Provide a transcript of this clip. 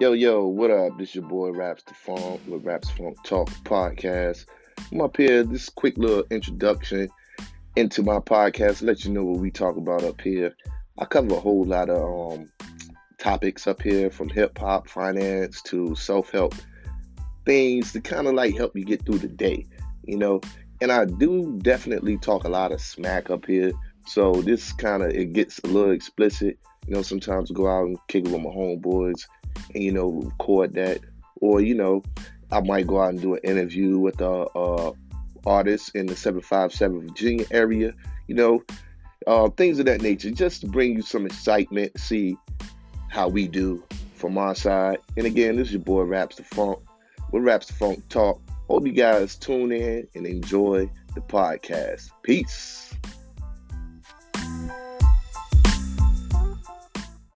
Yo, yo, what up? This your boy Raps the Funk with Raps Funk Talk podcast. I'm up here, this quick little introduction into my podcast, let you know what we talk about up here. I cover a whole lot of um, topics up here from hip hop, finance to self help things to kind of like help you get through the day, you know. And I do definitely talk a lot of smack up here. So this kind of it gets a little explicit. You know, sometimes I go out and kick it with my homeboys you know record that, or you know, I might go out and do an interview with a, a artist in the 757 Virginia area. You know, uh, things of that nature, just to bring you some excitement, see how we do from our side. And again, this is your boy Raps the Funk. With Raps the Funk Talk. Hope you guys tune in and enjoy the podcast. Peace.